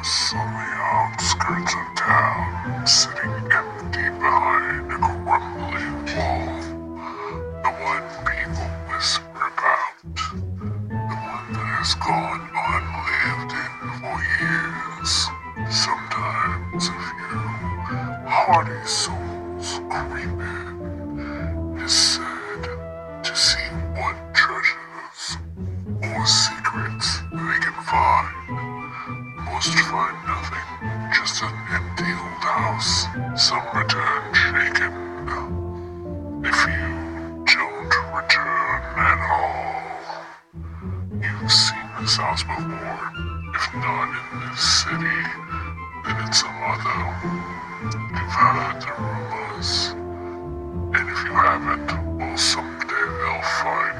house on the outskirts of town, sitting empty behind a crumbling wall. The one people whisper about. The one that has gone unlived in for years. Sometimes a few hardy souls creep in. It's sad to see what treasures or secrets they can find. Most find nothing, just an empty old house. Some return shaken. If you don't return at all, you've seen this house before. If not in this city, then in some other. You've heard the rumors. And if you haven't, well, someday they'll find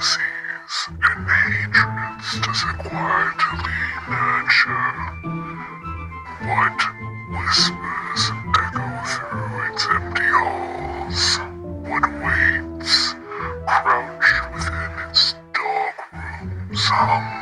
and hatreds does it quietly nurture? What whispers echo through its empty halls? What waits, crouched within its dark rooms, hum?